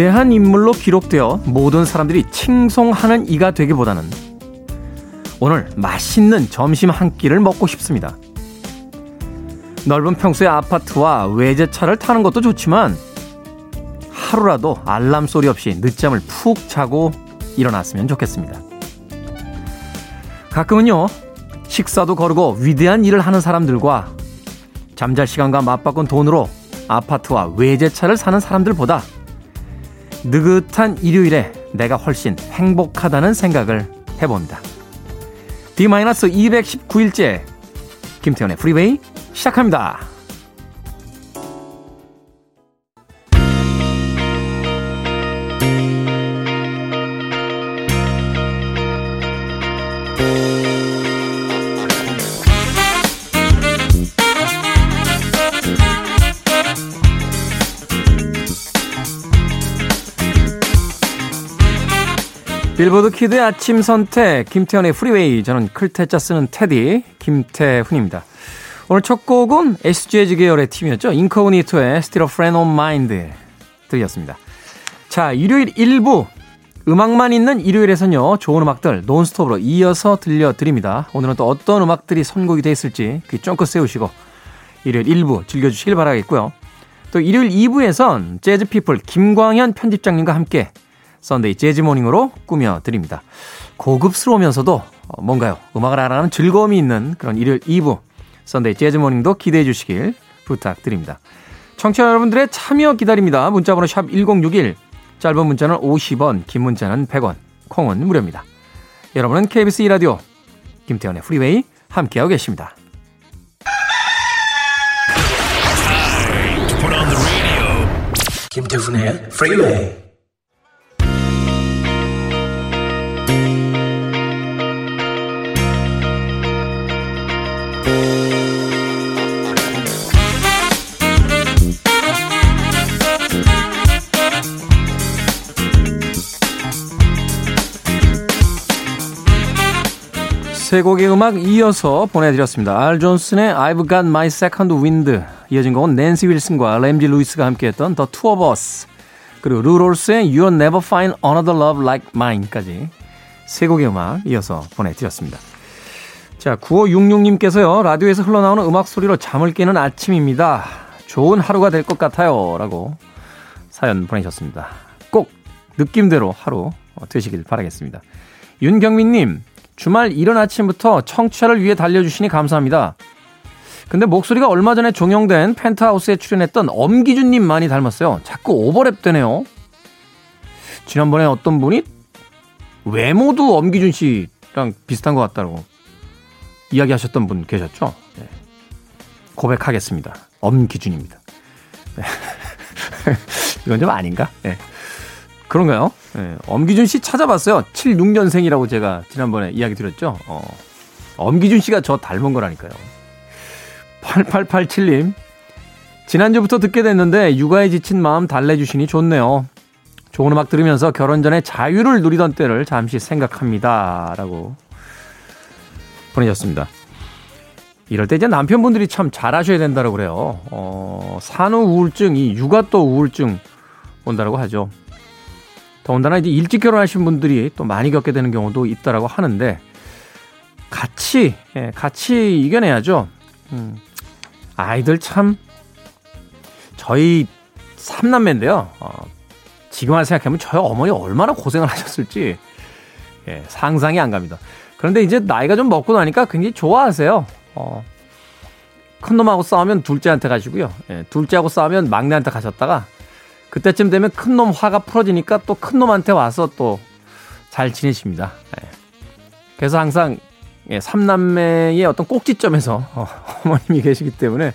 위대한 인물로 기록되어 모든 사람들이 칭송하는 이가 되기보다는 오늘 맛있는 점심 한 끼를 먹고 싶습니다. 넓은 평수의 아파트와 외제차를 타는 것도 좋지만 하루라도 알람 소리 없이 늦잠을 푹 자고 일어났으면 좋겠습니다. 가끔은요, 식사도 거르고 위대한 일을 하는 사람들과 잠잘 시간과 맞바꾼 돈으로 아파트와 외제차를 사는 사람들보다 느긋한 일요일에 내가 훨씬 행복하다는 생각을 해봅니다. D-219일째 김태현의 프리웨이 시작합니다. 빌보드 kid의 아침 선택 김태훈의 Freeway 저는 클 태 자 쓰는 테디 김태훈입니다. 오늘 첫 곡은 SGG 계열의 팀이었죠. 인코그니토의 Still a Friend of Mine 들으셨습니다. 자, 일요일 1부 음악만 있는 일요일에선요. 좋은 음악들 논스톱으로 이어서 들려드립니다. 오늘은 또 어떤 음악들이 선곡이 돼 있을지 귀 쫑긋 세우시고 일요일 1부 즐겨주시길 바라겠고요. 또 일요일 2부에선 재즈피플 김광현 편집장님과 함께 Sunday Jazz Morning으로 꾸며드립니다. 고급스러우면서도 뭔가요? 음악을 알아가는 즐거움이 있는 그런 일요일 2부 Sunday Jazz Morning도 기대해 주시길 부탁드립니다. 청취자 여러분들의 참여 기다립니다. 문자번호 샵 1061, 짧은 문자는 50원, 긴 문자는 100원, 콩은 무료입니다. 여러분은 KBS 2라디오 김태훈의 Freeway 함께하고 계십니다. 김태훈의 프리웨이 세 곡의 음악 이어서 보내드렸습니다. 알 존슨의 I've Got My Second Wind 이어진 곡은 낸시 윌슨과 램지 루이스가 함께했던 The Two of Us 그리고 루롤스의 You'll Never Find Another Love Like Mine까지 세 곡의 음악 이어서 보내드렸습니다. 자, 9566님께서요, 라디오에서 흘러나오는 음악 소리로 잠을 깨는 아침입니다. 좋은 하루가 될 것 같아요. 라고 사연 보내셨습니다. 꼭 느낌대로 하루 되시길 바라겠습니다. 윤경민님, 주말 이른 아침부터 청취자를 위해 달려주시니 감사합니다. 근데 목소리가 얼마 전에 종영된 펜트하우스에 출연했던 엄기준님 많이 닮았어요. 자꾸 오버랩 되네요. 지난번에 어떤 분이 외모도 엄기준 씨랑 비슷한 것 같다고 이야기하셨던 분 계셨죠? 네. 고백하겠습니다. 엄기준입니다. 네. 이건 좀 아닌가? 네. 그런가요? 네. 엄기준 씨 찾아봤어요. 76년생이라고 제가 지난번에 이야기 드렸죠. 어. 엄기준 씨가 저 닮은 거라니까요. 8887님. 지난주부터 듣게 됐는데 육아에 지친 마음 달래주시니 좋네요. 좋은 음악 들으면서 결혼 전에 자유를 누리던 때를 잠시 생각합니다. 라고 보내셨습니다. 이럴 때 이제 남편분들이 참 잘하셔야 된다고 그래요. 어, 산후 우울증, 이 육아 또 우울증 온다라고 하죠. 더군다나 이제 일찍 결혼하신 분들이 또 많이 겪게 되는 경우도 있다라고 하는데 같이 예, 같이 이겨내야죠. 음, 아이들 참 저희 삼남매인데요. 어, 지금 만 생각하면 저희 어머니 얼마나 고생을 하셨을지 예, 상상이 안 갑니다. 그런데 이제 나이가 좀 먹고 나니까 굉장히 좋아하세요. 어, 큰 놈하고 싸우면 둘째한테 가시고요. 예, 둘째하고 싸우면 막내한테 가셨다가 그때쯤 되면 큰 놈 화가 풀어지니까 또 큰 놈한테 와서 또 잘 지내십니다. 예. 그래서 항상 예, 삼남매의 어떤 꼭지점에서 어, 어머님이 계시기 때문에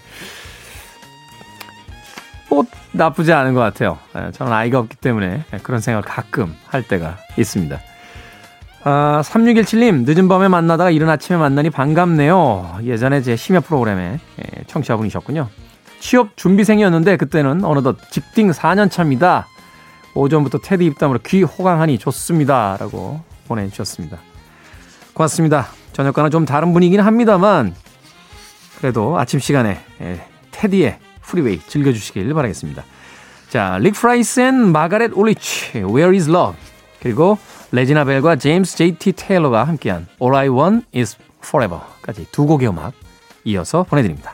뭐 나쁘지 않은 것 같아요. 예, 저는 아이가 없기 때문에 예, 그런 생각을 가끔 할 때가 있습니다. 아, 3617님, 늦은 밤에 만나다가 이른 아침에 만나니 반갑네요. 예전에 제 심야 프로그램에 예, 청취자분이셨군요. 취업 준비생이었는데 그때는 어느덧 직딩 4년 차입니다. 오전부터 테디 입담으로 귀 호강하니 좋습니다. 라고 보내주셨습니다. 고맙습니다. 저녁과는 좀 다른 분위기는 합니다만 그래도 아침 시간에 예, 테디의 Freeway 즐겨주시길 바라겠습니다. 자, 릭 프라이스 and 마가렛 울리치, Where is Love? 그리고 레지나 벨과 제임스 JT 테일러가 함께한 All I Want is Forever까지 두 곡의 음악 이어서 보내드립니다.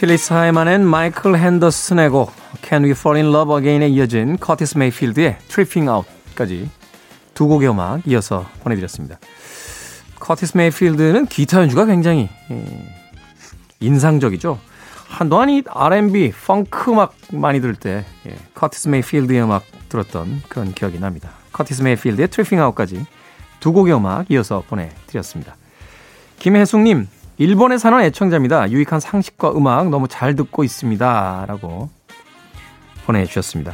필리스 하이만 and 마이클 핸더슨의 곡 Can We Fall in Love Again에 이어진 커티스 메이필드의 Tripping Out까지 두 곡의 음악 이어서 보내드렸습니다. 커티스 메이필드는 기타 연주가 굉장히 예, 인상적이죠. 한동안 이 R&B, 펑크 음악 많이 들을 때 예, 커티스 메이필드의 음악 들었던 그런 기억이 납니다. 커티스 메이필드의 Tripping Out까지 두 곡의 음악 이어서 보내드렸습니다. 김혜숙님, 일본에 사는 애청자입니다. 유익한 상식과 음악 너무 잘 듣고 있습니다. 라고 보내주셨습니다.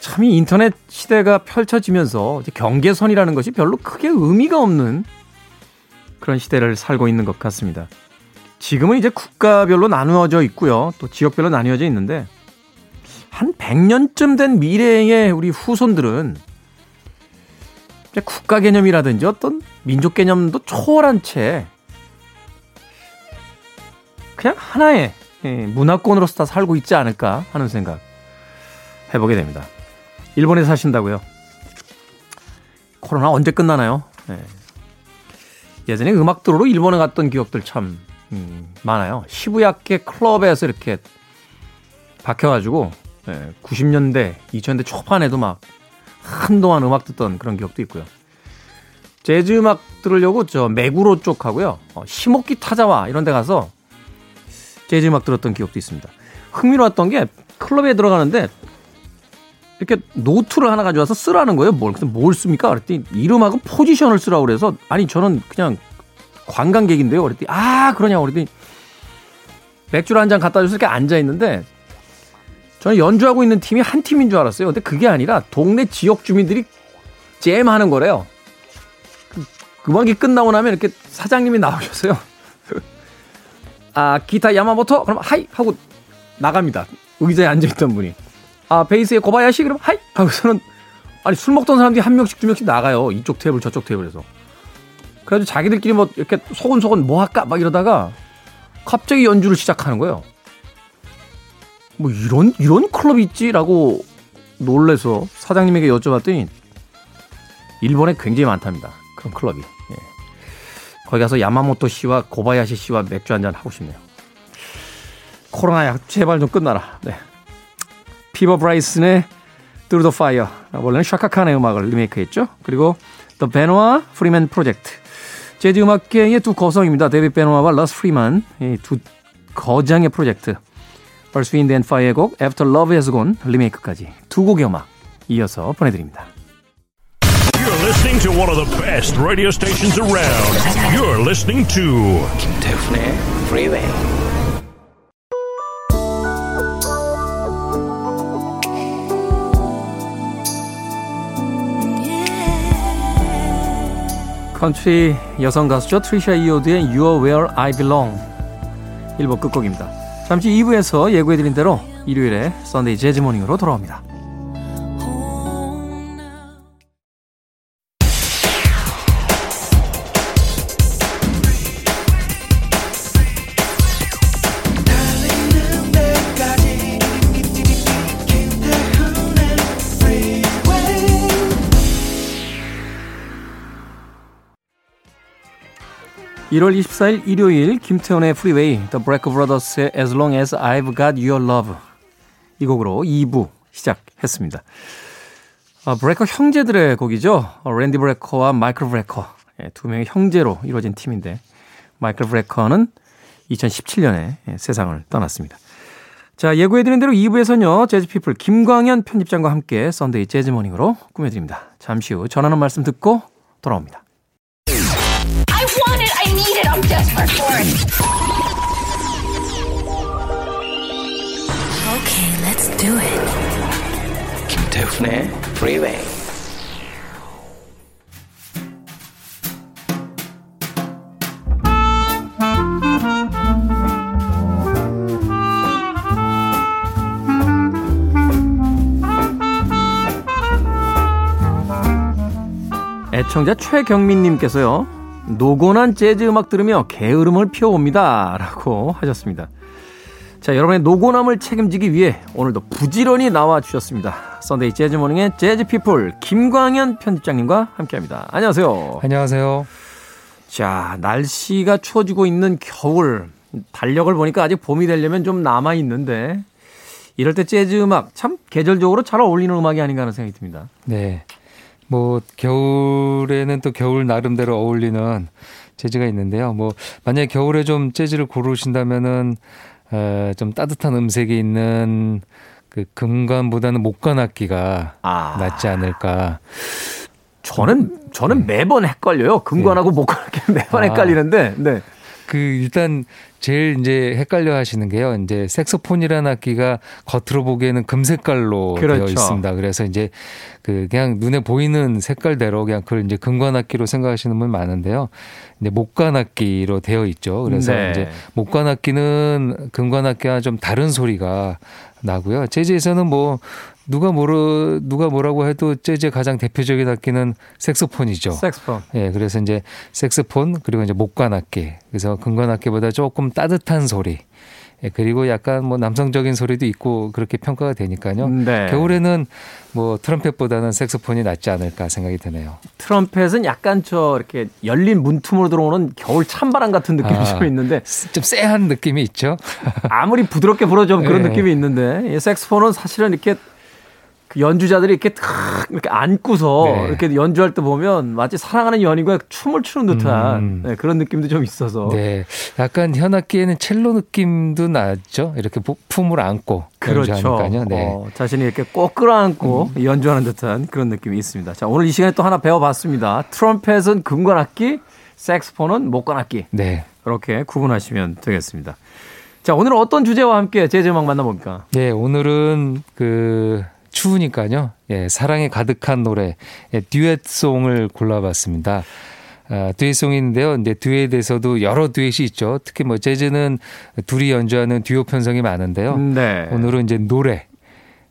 참 이 인터넷 시대가 펼쳐지면서 경계선이라는 것이 별로 크게 의미가 없는 그런 시대를 살고 있는 것 같습니다. 지금은 이제 국가별로 나누어져 있고요. 또 지역별로 나뉘어져 있는데 한 100년쯤 된 미래의 우리 후손들은 국가 개념이라든지 어떤 민족 개념도 초월한 채 그냥 하나의 예, 문화권으로서 다 살고 있지 않을까 하는 생각 해보게 됩니다. 일본에 사신다고요? 코로나 언제 끝나나요? 예. 예전에 음악 도로로 일본에 갔던 기억들 참 음, 많아요. 시부야케 클럽에서 이렇게 박혀가지고 예, 90년대, 2000년대 초반에도 막 한동안 음악 듣던 그런 기억도 있고요. 재즈 음악 들으려고 저 메구로 쪽 하고요. 어, 시모키 타자와 이런 데 가서 재즈 음악 들었던 기억도 있습니다. 흥미로웠던 게 클럽에 들어가는데 이렇게 노트를 하나 가져와서 쓰라는 거예요. 뭘, 뭘 씁니까? 그랬더니 이름하고 포지션을 쓰라고 그래서 아니 저는 그냥 관광객인데요. 그랬더니 아 그러냐고 그랬더니 맥주를 한 잔 갖다 줘서 이렇게 앉아 있는데 저는 연주하고 있는 팀이 한 팀인 줄 알았어요. 근데 그게 아니라 동네 지역 주민들이 jam하는 거래요. 그 음악이 끝나고 나면 이렇게 사장님이 나오셔서요. 아, 기타 야마모토? 그럼 はい! 하고 나갑니다. 의자에 앉아있던 분이. 아, 베이스에 고바야시? 그럼 はい! 하고서는, 아니, 술 먹던 사람들이 한 명씩 두 명씩 나가요. 이쪽 테이블, 저쪽 테이블에서. 그래가지고 자기들끼리 뭐 이렇게 소곤소곤 뭐 할까? 막 이러다가 갑자기 연주를 시작하는 거예요. 뭐 이런, 이런 클럽이 있지 라고 놀래서 사장님에게 여쭤봤더니 일본에 굉장히 많답니다. 그런 클럽이. 예. 거기 가서 야마모토 씨와 고바야시 씨와 맥주 한 잔 하고 싶네요. 코로나야 제발 좀 끝나라. 네. 피보 브라이슨의 Through the Fire 원래는 샤카 칸의 음악을 리메이크했죠. 그리고 The 베노아 프리맨 프로젝트 재즈 음악계의 두 거성입니다. 데이비드 베노아와 러스 프리만 두 거장의 프로젝트 Wind and Fire의 곡 After Love Has Gone 리메이크까지 두 곡의 음악 이어서 보내드립니다. Listening to one of the best radio stations around. You're listening to 김태훈의 Freeway. 컨트리 여성 가수죠. 트리샤 이어우드의 You're Where I Belong 1부 끝곡입니다. 잠시 2부에서 예고해드린 대로 일요일에 Sunday 재즈 Morning으로 돌아옵니다. (1월 24일) 일요일 김태훈의 Freeway The Brecker Brothers의 As Long As I've Got Your Love 이 곡으로 2부 시작했습니다. 아, 브레커 형제들의 곡이죠. 어, 랜디 브레커와 마이클 브레커 예, 두 명의 형제로 이루어진 팀인데 마이클 브레커는 2017년에 예, 세상을 떠났습니다. 자, 예고해드린 대로 2부에서는요, 재즈피플 김광현 편집장과 함께 Sunday 재즈 Morning으로 꾸며드립니다. 잠시 후 전하는 말씀 듣고 돌아옵니다. I'm desperate for it. Okay, let's do it. 김태훈의 Freeway. 애청자 최경민님께서요. 노곤한 재즈 음악 들으며 게으름을 피워옵니다. 라고 하셨습니다. 자, 여러분의 노곤함을 책임지기 위해 오늘도 부지런히 나와 주셨습니다. Sunday 재즈 Morning의 재즈 피플 김광현 편집장님과 함께 합니다. 안녕하세요. 안녕하세요. 자, 날씨가 추워지고 있는 겨울. 달력을 보니까 아직 봄이 되려면 좀 남아 있는데 이럴 때 재즈 음악 참 계절적으로 잘 어울리는 음악이 아닌가 하는 생각이 듭니다. 네. 뭐 겨울에는 또 겨울 나름대로 어울리는 재즈가 있는데요. 뭐 만약에 겨울에 좀 재즈를 고르신다면은 에, 좀 따뜻한 음색이 있는 그 금관보다는 목관 악기가 아. 낫지 않을까. 저는 저는 네. 매번 헷갈려요. 금관하고 네. 목관 악기는 매번 아. 헷갈리는데. 네. 그 일단 제일 이제 헷갈려 하시는 게요. 이제 색소폰이라는 악기가 겉으로 보기에는 금색깔로 그렇죠. 되어 있습니다. 그래서 이제 그 그냥 눈에 보이는 색깔대로 그냥 그걸 이제 금관 악기로 생각하시는 분 많은데요. 이제 목관 악기로 되어 있죠. 그래서 네. 이제 목관 악기는 금관 악기와 좀 다른 소리가 나고요. 재즈에서는 뭐 누가 뭐로 누가 뭐라고 해도 재즈의 가장 대표적인 악기는 색소폰이죠. 색소폰. 예, 그래서 이제 색소폰 그리고 이제 목관 악기. 그래서 금관 악기보다 조금 따뜻한 소리. 예, 그리고 약간 뭐 남성적인 소리도 있고 그렇게 평가가 되니까요. 네. 겨울에는 뭐 트럼펫보다는 색소폰이 낫지 않을까 생각이 드네요. 트럼펫은 약간 저 이렇게 열린 문틈으로 들어오는 겨울 찬바람 같은 느낌이 아, 좀 있는데 좀 쎄한 느낌이 있죠. 아무리 부드럽게 불어줘도 그런 네. 느낌이 있는데 색소폰은 사실은 이렇게 그 연주자들이 이렇게 탁 이렇게 안고서 네. 이렇게 연주할 때 보면 마치 사랑하는 연인과 춤을 추는 듯한 음. 네, 그런 느낌도 좀 있어서. 네. 약간 현악기에는 첼로 느낌도 나죠. 이렇게 품을 안고 그렇죠. 연주하니까요. 네. 어, 자신이 이렇게 꼭 끌어안고 음. 연주하는 듯한 그런 느낌이 있습니다. 자, 오늘 이 시간에 또 하나 배워봤습니다. 트럼펫은 금관악기, 색스폰은 목관악기. 네. 그렇게 구분하시면 되겠습니다. 자, 오늘은 어떤 주제와 함께 재즈 음악 만나봅니까? 네, 오늘은 그 추우니까요. 예, 사랑에 가득한 노래, 예, 듀엣송을 골라봤습니다. 아, 듀엣송인데요. 이제 듀엣에서도 여러 듀엣이 있죠. 특히 뭐 재즈는 둘이 연주하는 듀오 편성이 많은데요. 네. 오늘은 이제 노래,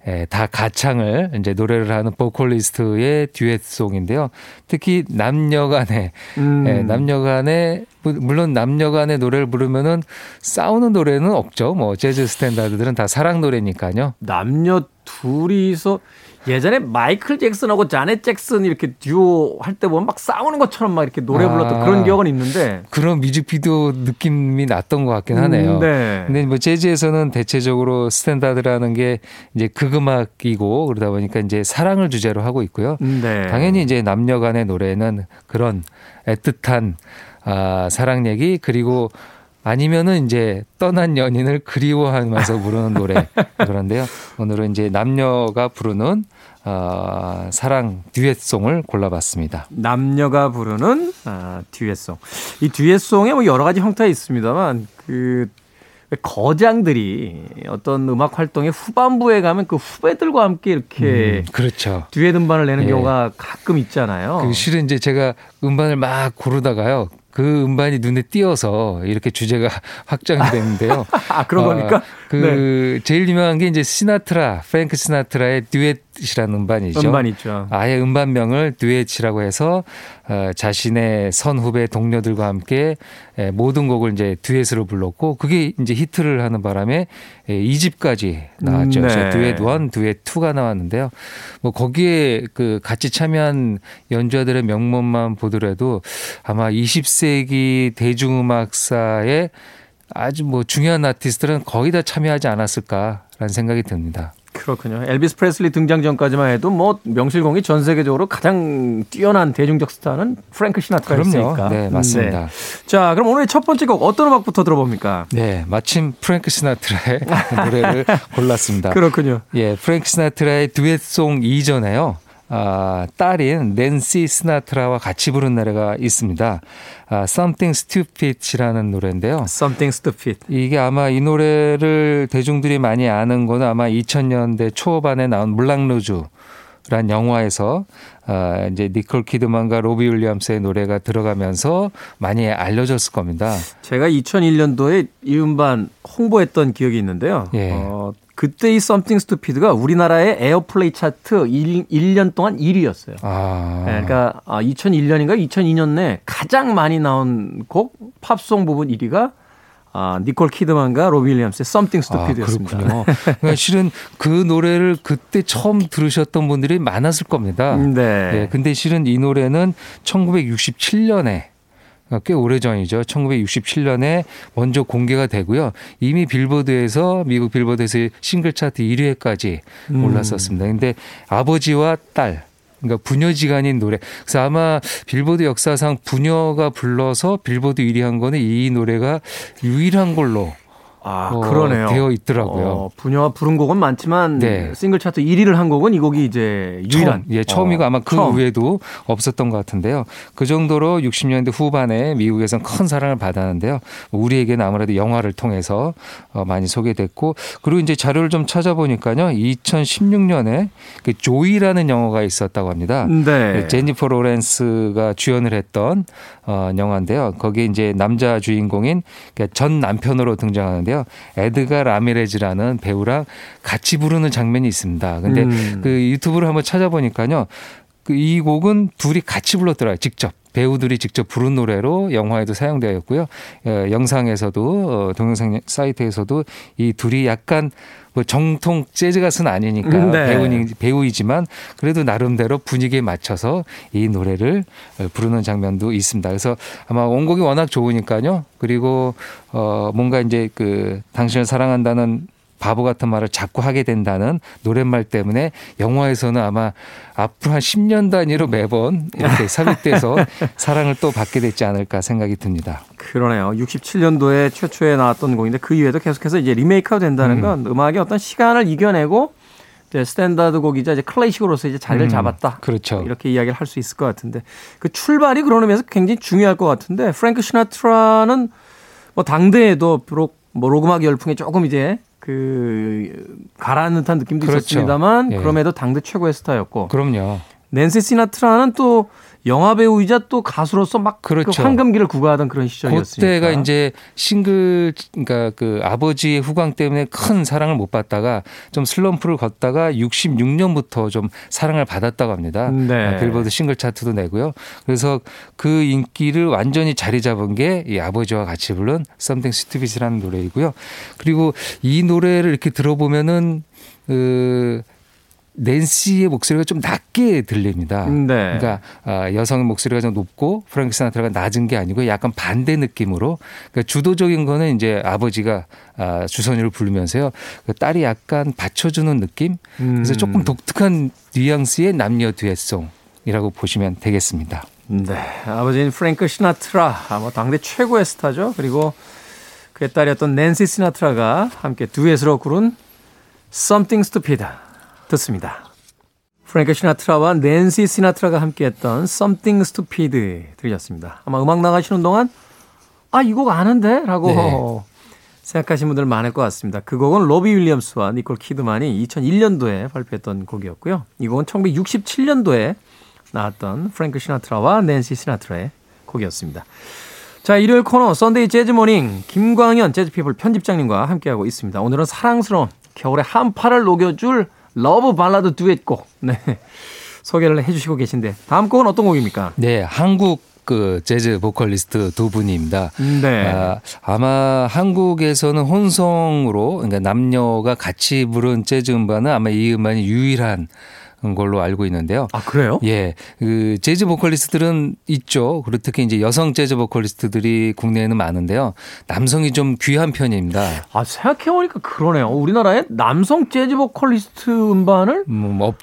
예, 다 가창을 이제 노래를 하는 보컬리스트의 듀엣송인데요. 특히 남녀간에 음. 예, 남녀간에 물론 남녀 간의 노래를 부르면은 싸우는 노래는 없죠. 뭐 재즈 스탠다드들은 다 사랑 노래니까요. 남녀 둘이서 예전에 마이클 잭슨하고 자넷 잭슨 이렇게 듀오 할 때 보면 막 싸우는 것처럼 막 이렇게 노래 불렀던 아, 그런 기억은 있는데 그런 뮤직비디오 느낌이 났던 것 같긴 하네요. 음, 네. 근데 뭐 재즈에서는 대체적으로 스탠다드라는 게 이제 극음악이고 그러다 보니까 이제 사랑을 주제로 하고 있고요. 네. 당연히 이제 남녀 간의 노래는 그런 애틋한 아, 사랑 얘기 그리고 아니면은 이제 떠난 연인을 그리워하면서 부르는 노래 그런데요. 오늘은 이제 남녀가 부르는 어, 사랑 듀엣송을 골라봤습니다. 남녀가 부르는 아, 듀엣송. 이 듀엣송에 뭐 여러 가지 형태가 있습니다만 그 거장들이 어떤 음악 활동의 후반부에 가면 그 후배들과 함께 이렇게 음, 그렇죠. 듀엣 음반을 내는 예. 경우가 가끔 있잖아요. 그 실은 이제 제가 음반을 막 고르다가요. 그 음반이 눈에 띄어서 이렇게 주제가 확정이 됐는데요. 아, 그런 어, 겁니까? 그 네. 제일 유명한 게 이제 시나트라, 프랭크 시나트라의 듀엣 이라는 음반이죠. 음반 있죠. 아예 음반명을 듀엣이라고 해서 어, 자신의 선후배 동료들과 함께 에, 모든 곡을 이제 듀엣으로 불렀고 그게 이제 히트를 하는 바람에 에, 2집까지 나왔죠. 음, 네. 듀엣 1, 듀엣 2가 나왔는데요. 뭐 거기에 그 같이 참여한 연주자들의 명문만 보더라도 아마 20세기 대중음악사에 아주 뭐 중요한 아티스트들은 거의 다 참여하지 않았을까라는 생각이 듭니다. 그렇군요. 엘비스 프레슬리 등장 전까지만 해도 뭐 명실공히 전 세계적으로 가장 뛰어난 대중적 스타는 프랭크 시나트라였으니까. 네, 맞습니다. 네. 자, 그럼 오늘 첫 번째 곡 어떤 음악부터 들어봅니까? 네, 마침 프랭크 시나트라의 노래를 골랐습니다. 그렇군요. 예, 프랭크 시나트라의 듀엣송 이전에요. 아, 딸인 낸시 시나트라와 같이 부른 노래가 있습니다. 아, Something Stupid이라는 노래인데요. Something Stupid. 이게 아마 이 노래를 대중들이 많이 아는 거는 아마 2000년대 초반에 나온 물랑루즈 란 영화에서 어, 이제 니콜 키드만과 로비 윌리엄스의 노래가 들어가면서 많이 알려졌을 겁니다. 제가 2001년도에 이 음반 홍보했던 기억이 있는데요. 예. 어, 그때 이 Something Stupid가 우리나라의 airplay 차트 1, 1년 동안 1위였어요. 아. 네, 그러니까 2001년인가 2002년 내 가장 많이 나온 곡 팝송 부분 1위가 아, 니콜 키드만과 윌리엄스의 Something Stupid였습니다. 아, 그렇군요. 그러니까 실은 그 노래를 그때 처음 들으셨던 분들이 많았을 겁니다. 네. 예, 근데 실은 이 노래는 1967년에 꽤 오래전이죠. 1967년에 먼저 공개가 되고요. 이미 빌보드에서 미국 빌보드에서 싱글 차트 1위에까지 음. 올랐었습니다. 근데 아버지와 딸 그러니까 부녀지간인 노래. 그래서 아마 빌보드 역사상 부녀가 불러서 빌보드 1위 한 거는 이 노래가 유일한 걸로 아, 어, 그러네요. 되어 있더라고요. 어, 부녀와 부른 곡은 많지만 네. 싱글 차트 1위를 한 곡은 이 곡이 이제 유일한. 처음, 예, 처음이고 어, 아마 그 처음. 외에도 없었던 것 같은데요. 그 정도로 60년대 후반에 미국에선 큰 사랑을 받았는데요. 우리에게는 아무래도 영화를 통해서 어, 많이 소개됐고 그리고 이제 자료를 좀 찾아보니까요. 2016년에 그 조이라는 영화가 있었다고 합니다. 네. 제니퍼 로렌스가 주연을 했던 어, 영화인데요. 거기에 이제 남자 주인공인 그러니까 전 남편으로 등장하는데 요. 에드가 라미레즈라는 배우랑 같이 부르는 장면이 있습니다. 근데 음. 그 유튜브를 한번 찾아보니까요. 그 이 곡은 둘이 같이 불렀더라고요. 직접. 배우들이 직접 부른 노래로 영화에도 사용되어 있고요. 어, 영상에서도 어, 동영상 사이트에서도 이 둘이 약간 뭐 정통 재즈 가수는 아니니까 음, 네. 배우이지만 그래도 나름대로 분위기에 맞춰서 이 노래를 어, 부르는 장면도 있습니다. 그래서 아마 원곡이 워낙 좋으니까요. 그리고 어 뭔가 이제 그 당신을 사랑한다는 바보 같은 말을 자꾸 하게 된다는 노랫말 때문에 영화에서는 아마 앞으로 한 10년 단위로 매번 이렇게 삽입돼서 사랑을 또 받게 되지 않을까 생각이 듭니다. 그러네요. 67년도에 최초에 나왔던 곡인데 그 이후에도 계속해서 이제 리메이크가 된다는 건 음. 악의 어떤 시간을 이겨내고 이제 스탠다드 곡이자 이제 클래식으로서 이제 자리를 음, 잡았다. 그렇죠. 이렇게 이야기를 할 수 있을 것 같은데 그 출발이 그런 의미에서 굉장히 중요할 것 같은데 프랭크 시나트라는 뭐 당대에도 비록 뭐 록 음악 열풍에 조금 이제 그 가라앉는 듯한 느낌도 그렇죠. 있었습니다만 예. 그럼에도 당대 최고의 스타였고 그럼요. 낸시 시나트라는 또 영화 배우이자 또 가수로서 막그 그렇죠. 황금기를 구가하던 그런 시절이었으니까. 그때가 이제 싱글 그러니까 그 아버지의 후광 때문에 큰 사랑을 못 받다가 좀 슬럼프를 걷다가 66년부터 좀 사랑을 받았다고 합니다. 네. 아, 빌보드 싱글 차트도 내고요. 그래서 그 인기를 완전히 자리 잡은 게 이 아버지와 같이 부른 Something Stupid이라는 노래이고요. 그리고 이 노래를 이렇게 들어보면은 그 낸시의 목소리가 좀 낮게 들립니다. 네. 그러니까 아, 여성의 목소리가 좀 높고 프랭크 시나트라가 낮은 게 아니고 약간 반대 느낌으로 그러니까 주도적인 거는 이제 아버지가 아, 주선율을 부르면서요. 그 딸이 약간 받쳐주는 느낌. 그래서 음. 조금 독특한 뉘앙스의 남녀 듀엣송이라고 보시면 되겠습니다. 네. 아버지는 프랭크 시나트라, 아마 당대 최고의 스타죠. 그리고 그의 딸이었던 낸시 시나트라가 함께 듀엣으로 부른 Something Stupid 듣습니다. 프랭크 시나트라와 낸시 시나트라가 함께했던 Something Stupid 들으셨습니다. 아마 음악 나가시는 동안 아, 이 곡 아는데? 라고 네. 생각하신 분들 많을 것 같습니다. 그 곡은 로비 윌리엄스와 니콜 키드만이 2001년도에 발표했던 곡이었고요. 이 곡은 1967년도에 나왔던 프랭크 시나트라와 낸시 시나트라의 곡이었습니다. 자, 일요일 코너 Sunday 재즈 Morning 김광현 재즈피플 편집장님과 함께하고 있습니다. 오늘은 사랑스러운 겨울의 한파를 녹여줄 러브 발라드 듀엣곡 네. 소개를 해주시고 계신데 다음 곡은 어떤 곡입니까? 네, 한국 그 재즈 보컬리스트 두 분입니다. 네. 아, 아마 한국에서는 혼성으로 그러니까 남녀가 같이 부른 재즈 음반은 아마 이 음반이 유일한 걸로 알고 있는데요. 아 그래요? 예, 그 재즈 보컬리스트들은 있죠. 그리고 특히 이제 여성 재즈 보컬리스트들이 국내에는 많은데요. 남성이 좀 귀한 편입니다. 아 생각해 보니까 그러네요. 우리나라에 남성 재즈 보컬리스트 음반을 음, 없,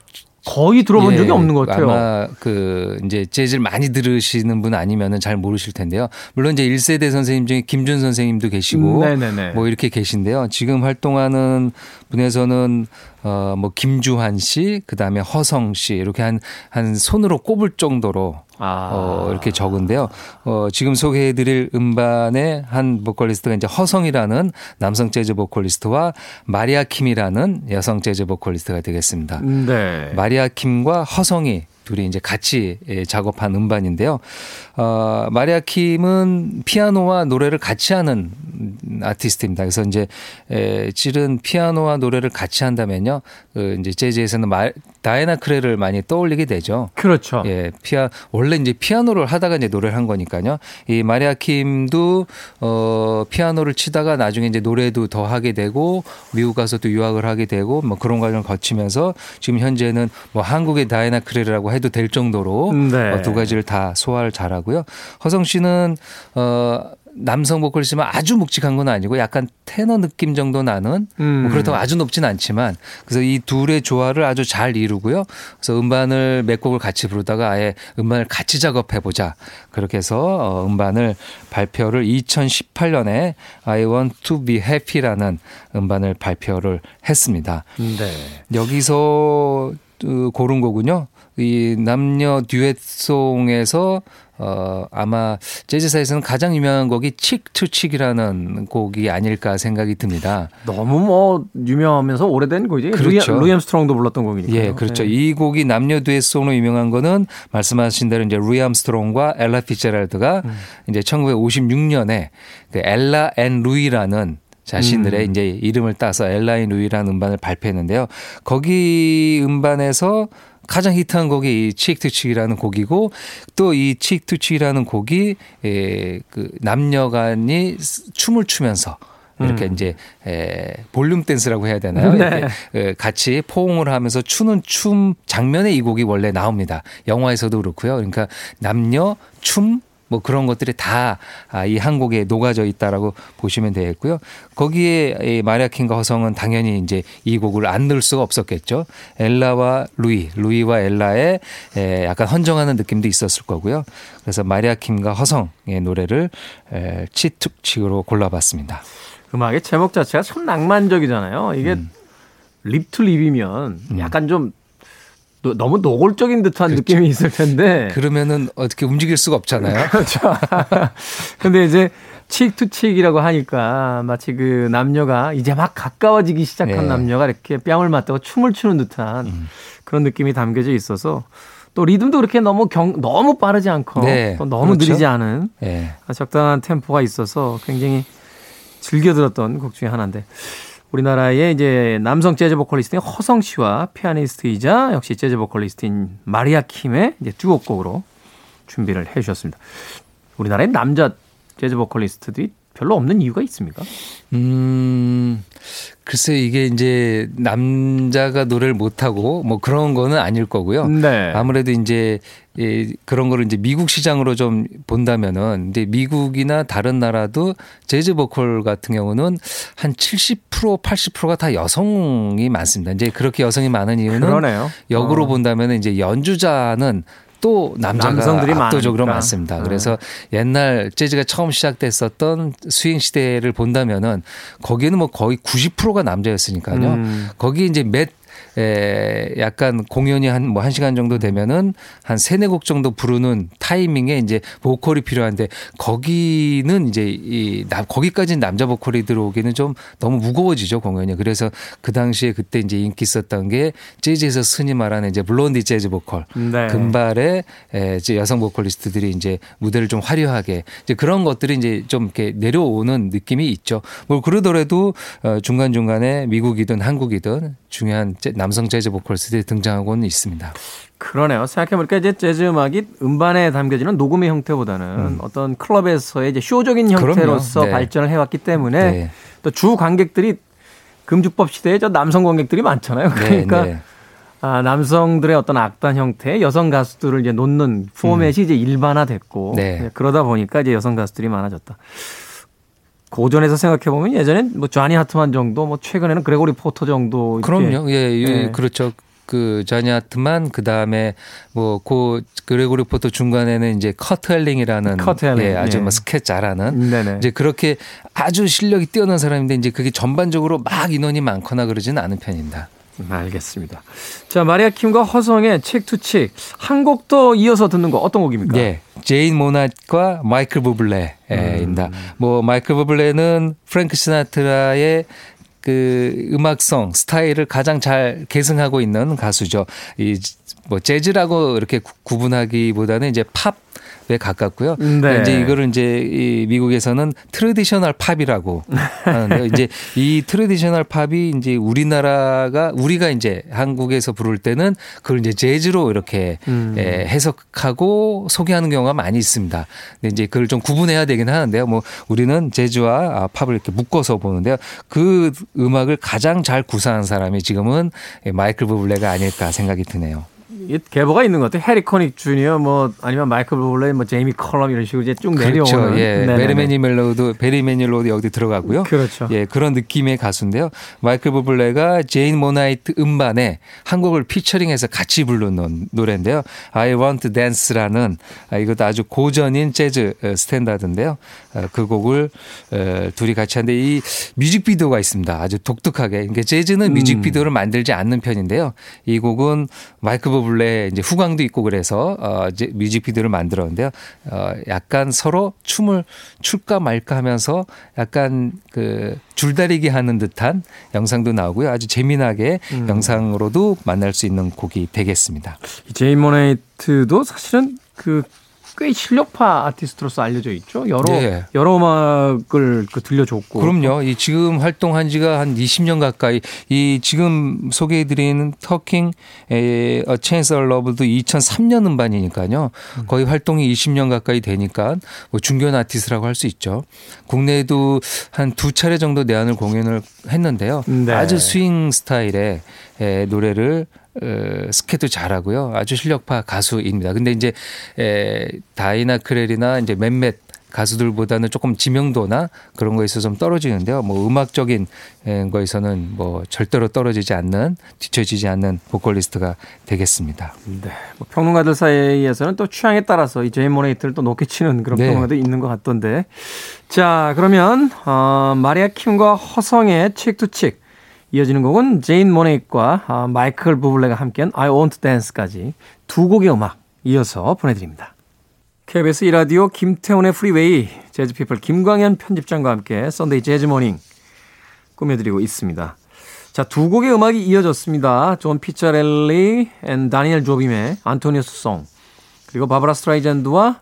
거의 들어본 예, 적이 없는 것 같아요. 아마 그 이제 재즈를 많이 들으시는 분 아니면은 잘 모르실 텐데요. 물론 이제 1세대 선생님 중에 김준 선생님도 계시고 음, 네네네. 뭐 이렇게 계신데요. 지금 활동하는 분에서는 어 뭐 김주환 씨, 그다음에 허성 씨 이렇게 한한 손으로 꼽을 정도로 아. 어, 이렇게 적은데요. 어, 지금 소개해드릴 음반의 한 보컬리스트가 이제 허성이라는 남성 재즈 보컬리스트와 마리아 킴이라는 여성 재즈 보컬리스트가 되겠습니다. 네. 마리아 킴과 허성이 둘이 이제 같이 예, 작업한 음반인데요. 어, 마리아 킴은 피아노와 노래를 같이 하는 아티스트입니다. 그래서 이제 에, 실은 피아노와 노래를 같이 한다면요. 그 이제 재즈에서는 마, 다이애나 크롤을 많이 떠올리게 되죠. 그렇죠. 예, 피아 원래 이제 피아노를 하다가 이제 노래를 한 거니까요. 이 마리아 킴도 어 피아노를 치다가 나중에 이제 노래도 더 하게 되고 미국 가서 또 유학을 하게 되고 뭐 그런 과정을 거치면서 지금 현재는 뭐 한국의 다이나 크레라고 해도 될 정도로 네. 어, 두 가지를 다 소화를 잘하고요. 허성 씨는 어 남성 보컬이지만 아주 묵직한 건 아니고 약간 테너 느낌 정도 나는 음. 뭐 그렇다고 아주 높진 않지만 그래서 이 둘의 조화를 아주 잘 이루고요. 그래서 음반을 몇 곡을 같이 부르다가 아예 음반을 같이 작업해 보자 그렇게 해서 어, 음반을 발표를 2018년에 I Want to Be Happy라는 음반을 발표를 했습니다. 네. 여기서 어, 고른 곡은요. 이 남녀 듀엣송에서 어 아마 재즈사에서는 가장 유명한 곡이 Cheek to Cheek이라는 곡이 아닐까 생각이 듭니다. 너무 뭐 유명하면서 오래된 곡이지. 그렇죠. 루이, 루이 암스트롱도 불렀던 곡이니까. 예, 그렇죠. 이 곡이 남녀 듀엣송으로 유명한 거는 말씀하신 대로 이제 루이 암스트롱과 엘라 피츠제럴드가 음. 이제 1956년에 그 엘라 앤 루이라는 자신들의 음. 이제 이름을 따서 엘라인 루이라는 음반을 발표했는데요. 거기 음반에서 가장 히트한 곡이 이 Cheek to Cheek이라는 곡이고 또 이 Cheek to Cheek이라는 곡이 에, 그 남녀간이 춤을 추면서 이렇게 음. 이제 에, 볼룸 댄스라고 해야 되나요? 네. 이렇게 에, 같이 포옹을 하면서 추는 춤 장면에 이 곡이 원래 나옵니다. 영화에서도 그렇고요. 그러니까 남녀 춤 뭐 그런 것들이 다 이 한 곡에 녹아져 있다라고 보시면 되겠고요. 거기에 이 마리아 킴과 허성은 당연히 이제 이 곡을 안 넣을 수가 없었겠죠. 엘라와 루이, 루이와 엘라의 에, 약간 헌정하는 느낌도 있었을 거고요. 그래서 마리아 킴과 허성의 노래를 에, 치툭치로 골라봤습니다. 음악의 제목 자체가 참 낭만적이잖아요. 이게 음. lip to lip이면 약간 좀 노- 너무 노골적인 듯한 느낌이 있을 텐데. 그러면은 어떻게 움직일 수가 없잖아요. 그렇죠. 근데 이제 칙투 칙이라고 하니까 마치 그 남녀가 이제 막 가까워지기 시작한 네. 음. 남녀가 이렇게 뺨을 맞대고 춤을 추는 듯한 그런 느낌이 담겨져 있어서 또 리듬도 그렇게 너무 경, 너무 빠르지 않고 네, 또 너무 그렇죠. 느리지 않은 예. 적당한 템포가 있어서 굉장히 즐겨 들었던 곡 중에 하나인데 우리나라의 이제 남성 재즈 보컬리스트인 허성 씨와 피아니스트이자 역시 재즈 보컬리스트인 마리아 킴의 이제 듀오곡으로 준비를 해 주셨습니다. 우리나라의 남자 재즈 보컬리스트들이 별로 없는 이유가 있습니까? 음, 글쎄 이게 이제 남자가 노래를 못하고 뭐 그런 거는 아닐 거고요. 네. 아무래도 이제 이 그런 거를 이제 미국 시장으로 좀 본다면은 이제 미국이나 다른 나라도 재즈 보컬 같은 경우는 한 70% 80%가 다 여성이 많습니다. 이제 그렇게 여성이 많은 이유는 그러네요. 역으로 어. 본다면 이제 연주자는 또 남자가 압도적으로 많으니까. 많습니다. 네. 그래서 옛날 재즈가 처음 시작됐었던 스윙 시대를 본다면은 거기는 뭐 거의 90%가 남자였으니까요. 음. 거기 이제 몇 에, 약간 공연이 한 뭐 한 시간 정도 되면은 한 세네 곡 정도 부르는 타이밍에 이제 보컬이 필요한데 거기는 이제 이 남, 거기까지는 남자 보컬이 들어오기는 좀 너무 무거워지죠 공연이. 그래서 그 당시에 그때 이제 인기 있었던 게 재즈에서 흔히 말하는 이제 블론디 재즈 보컬. 네. 금발의 에, 이제 여성 보컬리스트들이 이제 무대를 좀 화려하게 이제 그런 것들이 이제 좀 이렇게 내려오는 느낌이 있죠. 뭐 그러더라도 어, 중간 중간에 미국이든 한국이든 중요한 재- 남성 재즈 보컬리스트들이 등장하고는 있습니다. 그러네요. 생각해보니까 이제 재즈 음악이 음반에 담겨지는 녹음의 형태보다는 어떤 클럽에서의 이제 쇼적인 형태로서 음. 네. 발전을 해왔기 때문에 네. 또주 관객들이 금주법 시대에 저 남성 관객들이 많잖아요. 그러니까 네, 네. 아, 남성들의 어떤 악단 형태의 여성 가수들을 이제 놓는 포맷이 이제 일반화됐고 음. 네. 그러다 보니까 이제 여성 가수들이 많아졌다. 고전에서 생각해 보면 예전엔 뭐 쟈니 하트만 정도, 뭐 최근에는 그레고리 포터 정도. 그럼요. 예, 예, 예. 그렇죠. 그 자니 하트만 그 다음에 뭐고 그레고리 포터 중간에는 이제 커트 엘링이라는 커트 엘링, 예, 아주 예. 뭐 스캣 잘하는 네네. 이제 그렇게 아주 실력이 뛰어난 사람인데 이제 그게 전반적으로 막 인원이 많거나 그러지는 않은 편입니다. 알겠습니다. 자, 마리아 킴과 허성의 Cheek to Cheek 한 곡 더 이어서 듣는 거 어떤 곡입니까? 예. 제인 모나잇과 마이클 부블레입니다. 음. 뭐 마이클 부블레는 프랭크 시나트라의 그 음악성 스타일을 가장 잘 계승하고 있는 가수죠. 이 뭐 재즈라고 이렇게 구분하기보다는 이제 팝 에 가깝고요. 네. 이제 이거를 이제 이 미국에서는 traditional pop이라고 하는데요. 이제 이 traditional pop이 이제 우리나라가 우리가 이제 한국에서 부를 때는 그걸 이제 재즈로 이렇게 음. 예, 해석하고 소개하는 경우가 많이 있습니다. 근데 이제 그걸 좀 구분해야 되긴 하는데요. 뭐 우리는 재즈와 아, 팝을 이렇게 묶어서 보는데요. 그 음악을 가장 잘 구사한 사람이 지금은 마이클 부블레가 아닐까 생각이 드네요. 이 계보가 있는 것 같아요. 해리 코닉 주니어 뭐 아니면 마이클 부블레 뭐 제이미 컬럼 이런 식으로 이제 쭉 내려오는. 그렇죠. 예. 네네네. 베리 매닐로도 베리 매닐로도 여기 들어가고요. 그렇죠. 예, 그런 느낌의 가수인데요. 마이클 부블레가 제인 모나잇 음반에 한 곡을 피처링해서 같이 부르는 노래인데요. I Won't Dance라는 아, 이것도 아주 고전인 재즈 어, 스탠다드인데요. 어, 그 곡을 어, 둘이 같이 하는데 이 뮤직비디오가 있습니다. 아주 독특하게. 그러니까 재즈는 음. 뮤직비디오를 만들지 않는 편인데요. 이 곡은 마이클 부블레 이제 후광도 있고 그래서 어, 이제 뮤직비디오를 만들었는데요. 어, 약간 서로 춤을 출까 말까 하면서 약간 그 줄다리기 하는 듯한 영상도 나오고요. 아주 재미나게 음. 영상으로도 만날 수 있는 곡이 되겠습니다. 이 제인 모나잇도 사실은 그 꽤 실력파 아티스트로서 알려져 있죠. 여러 네. 여러 음악을 그 들려줬고. 그럼요. 이 지금 활동한 지가 한 20년 가까이 이 지금 소개해 드리는 터킹 에 of Love도 2003년 음반이니까요. 거의 활동이 20년 가까이 되니까 뭐 중견 아티스트라고 할 수 있죠. 국내에도 한 두 차례 정도 내한을 공연을 했는데요. 네. 아주 스윙 스타일의 에, 노래를 어, 스캣도 잘하고요. 아주 실력파 가수입니다. 근데 이제 에, 다이애나 크롤이나 이제 몇몇 가수들보다는 조금 지명도나 그런 거에서 좀 떨어지는데요. 뭐 음악적인 에, 거에서는 뭐 절대로 떨어지지 않는 뒤처지지 않는 보컬리스트가 되겠습니다. 네. 뭐 평론가들 사이에서는 또 취향에 따라서 이 제인 모나잇을 또 높게 치는 그런 네. 평론가도 있는 것 같던데. 자, 그러면 어, 마리아 킴과 허성의 Cheek to Cheek 이어지는 곡은 제인 모나잇과 어, 마이클 부블레가 함께한 I Won't Dance까지 두 곡의 음악 이어서 보내드립니다. KBS 이라디오 김태훈의 프리웨이 재즈피플 김광현 편집장과 함께 Sunday Jazz Morning 꾸며드리고 있습니다. 자, 두 곡의 음악이 이어졌습니다. 존 피자렐리 and 다니엘 조빔의 Antonio's Song 그리고 바브라 스트라이샌드와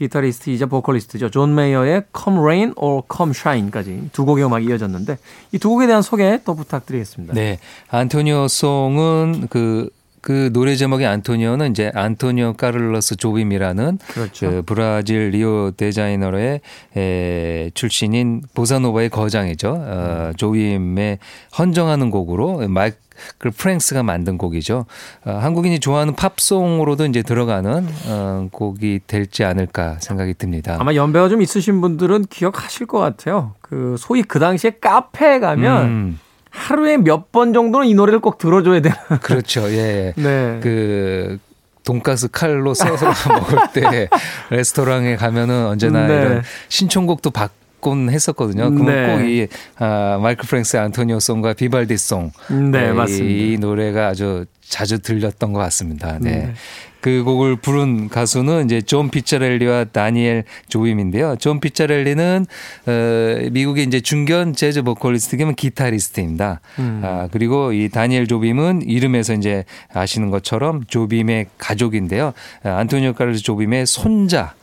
기타리스트이자 보컬리스트죠. 존 메이어의 Come Rain or Come Shine까지 두 곡의 음악이 이어졌는데 이 두 곡에 대한 소개 또 부탁드리겠습니다. 네. Antonio's Song은 그, 그 노래 제목의 안토니오는 이제 안토니오 카를로스 조빔이라는 그렇죠. 그 브라질 리오 데 자네이루의 에, 출신인 보사노바의 거장이죠. 어, 조빔에 헌정하는 곡으로 마이클 프랭크스가 만든 곡이죠. 어, 한국인이 좋아하는 팝송으로도 이제 들어가는 어, 곡이 되지 않을까 생각이 듭니다. 아마 연배가 좀 있으신 분들은 기억하실 것 같아요. 그 소위 그 당시에 카페에 가면 음, 하루에 몇 번 정도는 이 노래를 꼭 들어줘야 되는. 그렇죠. 예. 네. 그 돈가스 칼로 써서 먹을 때 레스토랑에 가면은 언제나 네. 이런 신청곡도 받곤 했었거든요. 그러면 네. 꼭이 아, 마이클 프랭스 안토니오 송과 비발디 송. 네, 이- 맞습니다. 이 노래가 아주 자주 들렸던 것 같습니다. 네. 네. 그 곡을 부른 가수는 이제 존 피자렐리와 다니엘 조빔인데요. 존 피자렐리는 어, 미국의 이제 중견 재즈 보컬리스트겸 기타리스트입니다. 음. 아, 그리고 이 다니엘 조빔은 이름에서 이제 아시는 것처럼 조빔의 가족인데요. 아, 안토니오 카를로스 조빔의 손자.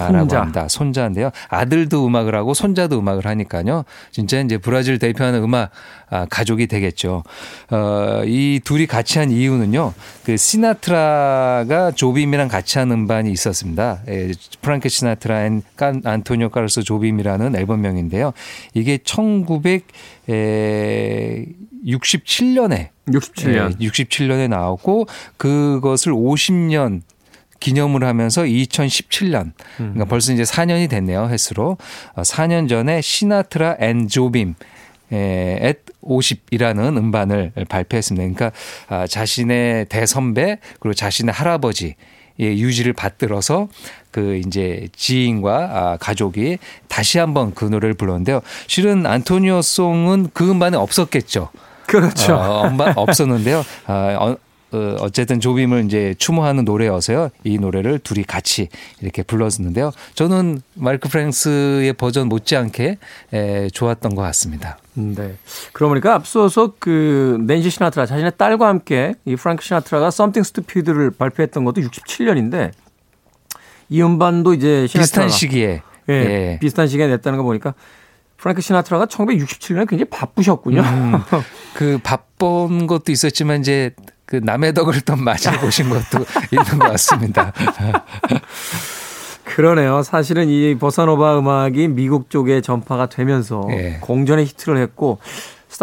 라고 손자. 합니다. 손자인데요. 아들도 음악을 하고 손자도 음악을 하니까요. 진짜 이제 브라질 대표하는 음악 아, 가족이 되겠죠. 어, 이 둘이 같이 한 이유는요. 그 시나트라가 조빔이랑 같이 한 음반이 있었습니다. 예, 프랑크 시나트라 and 깐- 안토니오 카를로스 조빔이라는 앨범명인데요. 이게 1967년에 67년. 67년에 나왔고 그것을 50년 기념을 하면서 2017년 그러니까 벌써 이제 4년이 됐네요 햇수로 어, 4년 전에 시나트라 and 조빔 앳 50이라는 음반을 발표했습니다. 그러니까 아, 자신의 대선배 그리고 자신의 할아버지 의 유지를 받들어서 그 이제 지인과 아, 가족이 다시 한번 그 노래를 불렀는데요. 실은 안토니오 송은 그 음반에 없었겠죠. 그렇죠. 어, 없었는데요. 아, 어, 어, 어쨌든 조빔을 이제 추모하는 노래여서요. 이 노래를 둘이 같이 이렇게 불렀는데요. 저는 마이크 프랭스의 버전 못지않게 에, 좋았던 것 같습니다. 네. 그러고 보니까 앞서서 그 낸시 시나트라 자신의 딸과 함께 이 프랭크 시나트라가 Something Stupid를 발표했던 것도 67년인데 이 음반도 이제 비슷한 시기에 예, 예. 비슷한 시기에 냈다는 거 보니까 프랭크 시나트라가 1967년에 굉장히 바쁘셨군요. 음, 그 바쁜 것도 있었지만 이제 그 남의 덕을 또 맞이 보신 것도 있는 것 같습니다. 그러네요. 사실은 이 보사노바 음악이 미국 쪽에 전파가 되면서 예. 공전의 히트를 했고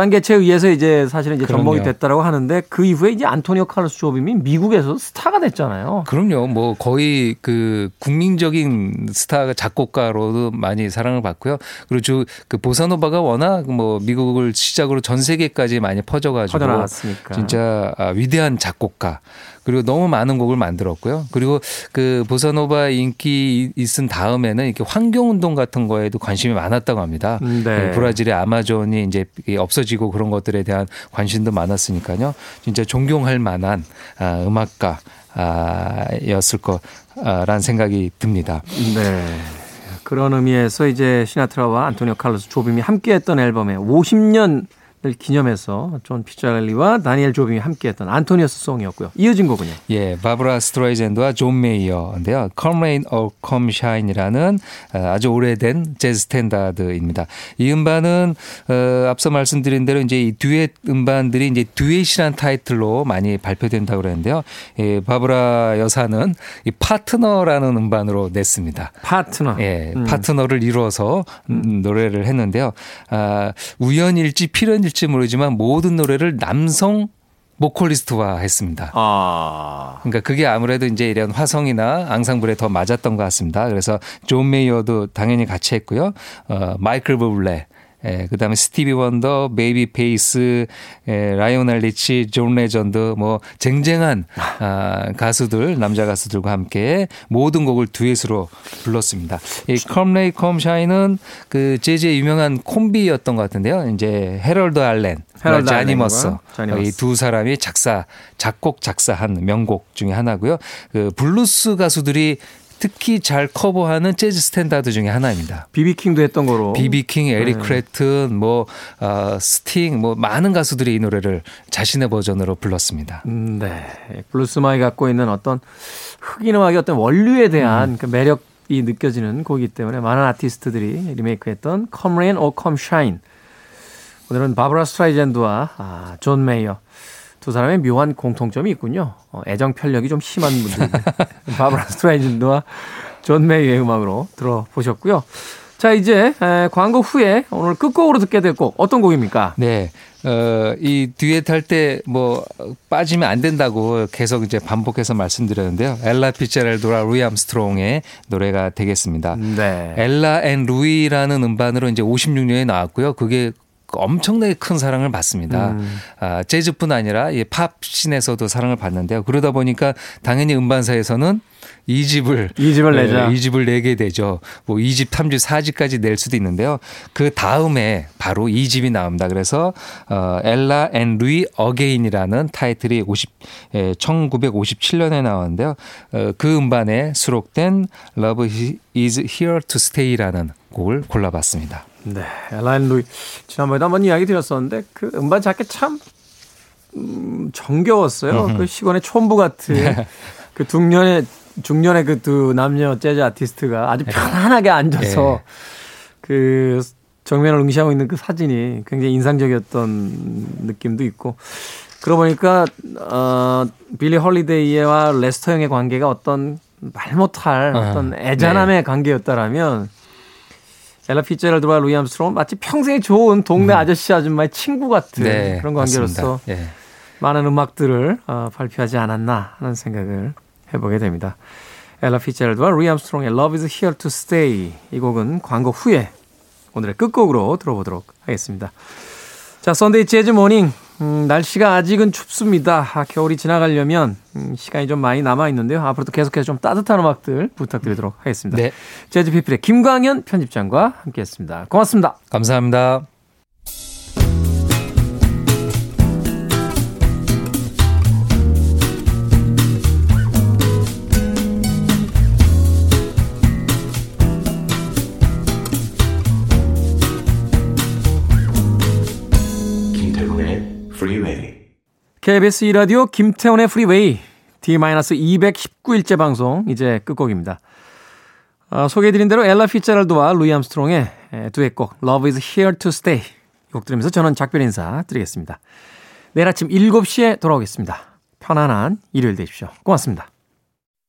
개체에 의해서 이제 사실은 이제 그럼요. 전복이 됐다라고 하는데 그 이후에 이제 안토니오 카르스 조빔이 미국에서 스타가 됐잖아요. 그럼요. 뭐 거의 그 국민적인 스타 작곡가로도 많이 사랑을 받고요. 그리고 그 보사노바가 워낙 뭐 미국을 시작으로 전 세계까지 많이 퍼져가지고 퍼져나갔으니까. 진짜 아, 위대한 작곡가. 그리고 너무 많은 곡을 만들었고요. 그리고 그 보사노바 인기 있은 다음에는 이렇게 환경 운동 같은 거에도 관심이 많았다고 합니다. 네. 그 브라질의 아마존이 이제 없어지고 그런 것들에 대한 관심도 많았으니까요. 진짜 존경할 만한 아, 음악가 아, 였을 거라는 생각이 듭니다. 네. 그런 의미에서 이제 시나트라와 안토니오 칼로스 조빔이 함께했던 앨범에 50년 기념해서 존 피자렐리와 다니엘 조빔이 함께했던 Antonio's Song이었고요. 이어진 곡은요. 예, 바브라 스트라이젠드와 존 메이어인데요. Come Rain or Come Shine이라는 어, 아주 오래된 재즈 스탠다드입니다. 이 음반은 어, 앞서 말씀드린 대로 이제 이 듀엣 음반들이 이제 듀엣이라는 타이틀로 많이 발표된다고 그랬는데요. 예, 바브라 여사는 이 파트너라는 음반으로 냈습니다. 파트너. 예, 음. 파트너를 이루어서 음, 노래를 했는데요. 아, 우연일지 필연일지 아실지 모르지만 모든 노래를 남성 보컬리스트와 했습니다. 아. 그러니까 그게 아무래도 이제 이런 화성이나 앙상블에 더 맞았던 것 같습니다. 그래서 존 메이어도 당연히 같이 했고요. 어, 마이클 부블레, 예, 그 다음에 스티비 원더, 베이비 페이스, 예, 라이오넬 리치, 존 레전드, 뭐, 쟁쟁한, 아, 가수들, 남자 가수들과 함께 모든 곡을 듀엣으로 불렀습니다. 이 컴레이 컴샤이는 그 재즈의 유명한 콤비였던 것 같은데요. 이제 헤럴드 알렌, 헤럴드 자니 머서. 이 두 사람이 작사, 작곡, 작사한 명곡 중에 하나고요. 그 블루스 가수들이 특히 잘 커버하는 재즈 스탠다드 중에 하나입니다. 비비킹도 했던 거로. 비비킹, 에릭 네. 클랩튼, 뭐 어, 스팅, 뭐 많은 가수들이 이 노래를 자신의 버전으로 불렀습니다. 음, 네, 블루스만이 갖고 있는 어떤 흑인 음악의 어떤 원류에 대한 음. 그 매력이 느껴지는 곡이기 때문에 많은 아티스트들이 리메이크했던 Come Rain or Come Shine. 오늘은 바브라 스트라이젠드와 아, 존 메이어 두 사람의 묘한 공통점이 있군요. 어, 애정 편력이 좀 심한 분들. 바브라 스트라이즌드와 존 메이어의 음악으로 들어보셨고요. 자, 이제 에, 광고 후에 오늘 끝곡으로 듣게 될 곡 어떤 곡입니까? 네. 어, 이 듀엣 할때 뭐 빠지면 안 된다고 계속 이제 반복해서 말씀드렸는데요. 엘라 피츠제럴드와 루이 암스트롱의 노래가 되겠습니다. 네. 엘라 앤 루이라는 음반으로 이제 56년에 나왔고요. 그게 엄청나게 큰 사랑을 받습니다. 음. 아, 재즈뿐 아니라 팝 scene에서도 사랑을 받는데요. 그러다 보니까 당연히 음반사에서는 2집을 2집을 내자 2집을 내게 되죠. 뭐 2집, 3집, 4집까지 낼 수도 있는데요. 그 다음에 바로 2집이 나옵니다. 그래서 어 Ella and Louis Again이라는 타이틀이 50 예, 1957년에 나왔는데요. 어, 그 음반에 수록된 Love is Here to Stay라는 곡을 골라봤습니다. 네, Ella and Louis 지난번에도 한번 이야기 드렸었는데 그 음반 자켓 참 음, 정겨웠어요. 그 시골의 촌부 같은 네. 그 중년의 중년의 그 두 남녀 재즈 아티스트가 아주 네. 편안하게 앉아서 네. 그 정면을 응시하고 있는 그 사진이 굉장히 인상적이었던 느낌도 있고 그러고 보니까 어 빌리 헐리데이와 레스터 영의 관계가 어떤 말 못할 어떤 애잔함의 네. 관계였다라면 엘라 피제랄드와 루이 암스트롱은 마치 평생에 좋은 동네 음. 아저씨 아줌마의 친구 같은 네, 그런 관계로서 예. 많은 음악들을 어, 발표하지 않았나 하는 생각을 해보게 됩니다. 엘라 피제랄드와 루이 암스트롱의 Love is here to stay 이 곡은 광고 후에 오늘의 끝곡으로 들어보도록 하겠습니다. 자, Sunday Jazz Morning 음, 날씨가 아직은 춥습니다. 아, 겨울이 지나가려면 음, 시간이 좀 많이 남아 있는데요. 앞으로도 계속해서 좀 따뜻한 음악들 부탁드리도록 하겠습니다. 네. 재즈 피플의 김광현 편집장과 함께했습니다. 고맙습니다. 감사합니다. KBS 2라디오 김태훈의 Freeway D-219일째 방송 이제 끝곡입니다. 아, 소개해드린 대로 엘라 피자랄드와 루이 암스트롱의 듀엣곡 Love is here to stay 이 곡 들으면서 저는 작별 인사 드리겠습니다. 내일 아침 7시에 돌아오겠습니다. 편안한 일요일 되십시오. 고맙습니다.